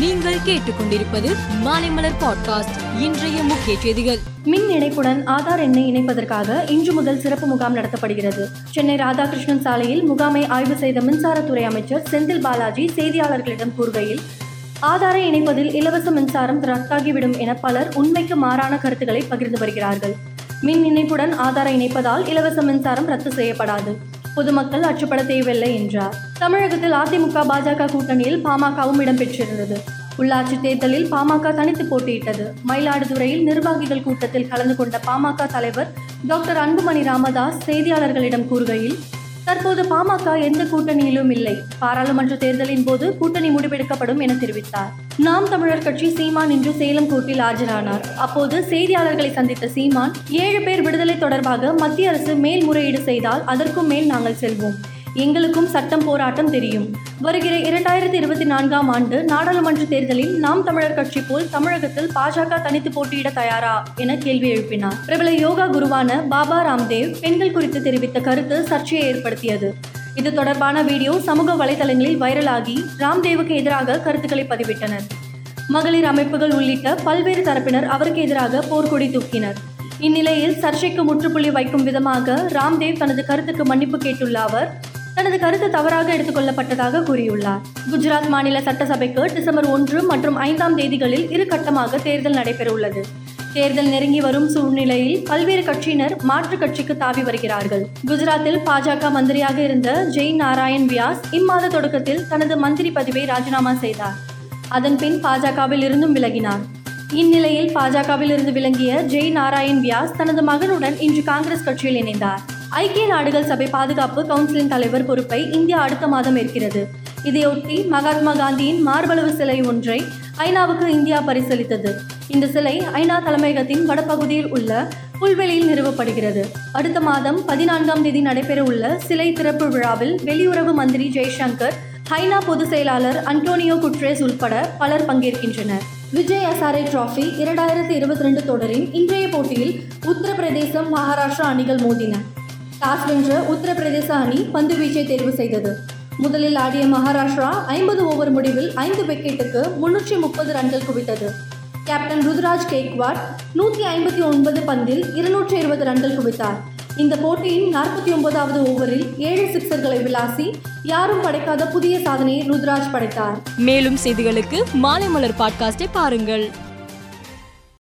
நீங்கள் கேட்டுக்கொண்டிருப்பது மாலைமலர் பாட்காஸ்ட் இன்றைய முக்கிய செய்திகள். மின் இணைப்புடன் ஆதார் எண்ணை இணைப்பதற்காக இன்று முதல் சிறப்பு முகாம் நடத்தப்படுகிறது. சென்னை ராதாகிருஷ்ணன் சாலையில் முகாமை ஆய்வு செய்த மின்சாரத்துறை அமைச்சர் செந்தில் பாலாஜி செய்தியாளர்களிடம் கூறுகையில் ஆதாரை இணைப்பதில் இலவச மின்சாரம் ரத்தாகிவிடும் என பலர் உண்மைக்கு மாறான கருத்துக்களை பகிர்ந்து வருகிறார்கள். மின் இணைப்புடன் ஆதாரை இணைப்பதால் இலவச மின்சாரம் ரத்து செய்யப்படாது. பொதுமக்கள் அச்சுப்பட தேவையில்லை என்றார். தமிழகத்தில் அதிமுக பாஜக கூட்டணியில் பாமகவும் இடம்பெற்றிருந்தது உள்ளாட்சி தேர்தலில் பாமக தனித்து போட்டியிட்டது. மயிலாடுதுறையில் நிர்வாகிகள் கூட்டத்தில் கலந்து கொண்ட பாமக தலைவர் டாக்டர் அன்புமணி ராமதாஸ் செய்தியாளர்களிடம் கூறுகையில் தற்போது பாமக எந்த கூட்டணியிலும் இல்லை. பாராளுமன்ற தேர்தலின் போது கூட்டணி முடிவெடுக்கப்படும் என தெரிவித்தார். நாம் தமிழர் கட்சி சீமான் இன்று சேலம் கோர்ட்டில் ஆஜரானார். அப்போது செய்தியாளர்களை சந்தித்த சீமான் ஏழு பேர் விடுதலை தொடர்பாக மத்திய அரசு மேல்முறையீடு செய்தால் அதற்கும் மேல் நாங்கள் செல்வோம். எங்களுக்கும் சட்டம் போராட்டம் தெரியும். வருகிற இரண்டாயிரத்தி இருபத்தி நான்காம் ஆண்டு நாடாளுமன்ற தேர்தலில் நாம் தமிழர் கட்சி போல் தமிழகத்தில் பாஜக தனித்து போட்டியிட தயாரா என கேள்வி எழுப்பினார். பிரபல யோகா குருவான பாபா ராம்தேவ் பெண்கள் குறித்து தெரிவித்த கருத்து சர்ச்சையை ஏற்படுத்தியது. இது தொடர்பான வீடியோ சமூக வலைதளங்களில் வைரலாகி ராம்தேவுக்கு எதிராக கருத்துக்களை பதிவிட்டனர். மகளிர் அமைப்புகள் உள்ளிட்ட பல்வேறு தரப்பினர் அவருக்கு எதிராக போர்க்கொடி தூக்கினர். இந்நிலையில் சர்ச்சைக்கு முற்றுப்புள்ளி வைக்கும் விதமாக ராம்தேவ் தனது கருத்துக்கு மன்னிப்பு கேட்டுள்ள அவர் தனது கருத்து தவறாக எடுத்துக்கொள்ளப்பட்டதாக கூறியுள்ளார். குஜராத் மாநில சட்டசபைக்கு டிசம்பர் ஒன்று மற்றும் ஐந்தாம் தேதிகளில் இரு கட்டமாக தேர்தல் நடைபெறவுள்ளது. தேர்தல் நெருங்கி வரும் சூழ்நிலையில் பல்வேறு கட்சியினர் மாற்றுக் கட்சிக்கு தாவி வருகிறார்கள். குஜராத்தில் பாஜக மந்திரியாக இருந்த ஜெய் நாராயண் வியாஸ் இம்மாத தொடக்கத்தில் தனது மந்திரி பதவியை ராஜினாமா செய்தார். அதன்பின் பாஜகவில் இருந்தும் விலகினார். இந்நிலையில் பாஜகவில் இருந்து விளங்கிய ஜெய் நாராயண் வியாஸ் தனது மகனுடன் இன்று காங்கிரஸ் கட்சியில் இணைந்தார். ஐக்கிய நாடுகள் சபை பாதுகாப்பு கவுன்சிலின் தலைவர் பொறுப்பை இந்தியா அடுத்த மாதம் ஏற்கிறது. இதையொட்டி மகாத்மா காந்தியின் மார்பளவு சிலை ஒன்றை ஐநாவுக்கு இந்தியா பரிசளித்தது. இந்த சிலை ஐநா தலைமையகத்தின் வடபகுதியில் உள்ள புல்வெளியில் நிறுவப்படுகிறது. அடுத்த மாதம் பதினான்காம் தேதி நடைபெறவுள்ள சிலை திறப்பு விழாவில் வெளியுறவு மந்திரி ஜெய்சங்கர் ஐநா பொதுச் செயலாளர் அன்டோனியோ குட்ரேஸ் உட்பட பலர் பங்கேற்கின்றனர். விஜய் அசாரே டிராஃபி இரண்டாயிரத்தி இருபத்தி ரெண்டு தொடரின் இன்றைய போட்டியில் உத்தரப்பிரதேசம் மகாராஷ்டிரா அணிகள் மோதின. டாஸ் வென்ற உத்தரப்பிரதேச அணி பந்து வீச்சை தேர்வு செய்தது. முதலில் ஆடிய மகாராஷ்டிரா ஐம்பது ஓவர் முடிவில் ஐந்து விக்கெட்டுக்கு முன்னூற்றி முப்பது ரன்கள் குவித்தது. கேப்டன் ருத்ராஜ் கேக்வாட் நூற்றி ஐம்பத்தி ஒன்பது பந்தில் இருநூற்றி இருபது ரன்கள் குவித்தார். இந்த போட்டியின் நாற்பத்தி ஒன்பதாவது ஓவரில் ஏழு சிக்சர்களை விளாசி யாரும் படைக்காத புதிய சாதனையை ருத்ராஜ் படைத்தார். மேலும் செய்திகளுக்கு மாலைமலர் பாட்காஸ்டை பாருங்கள்.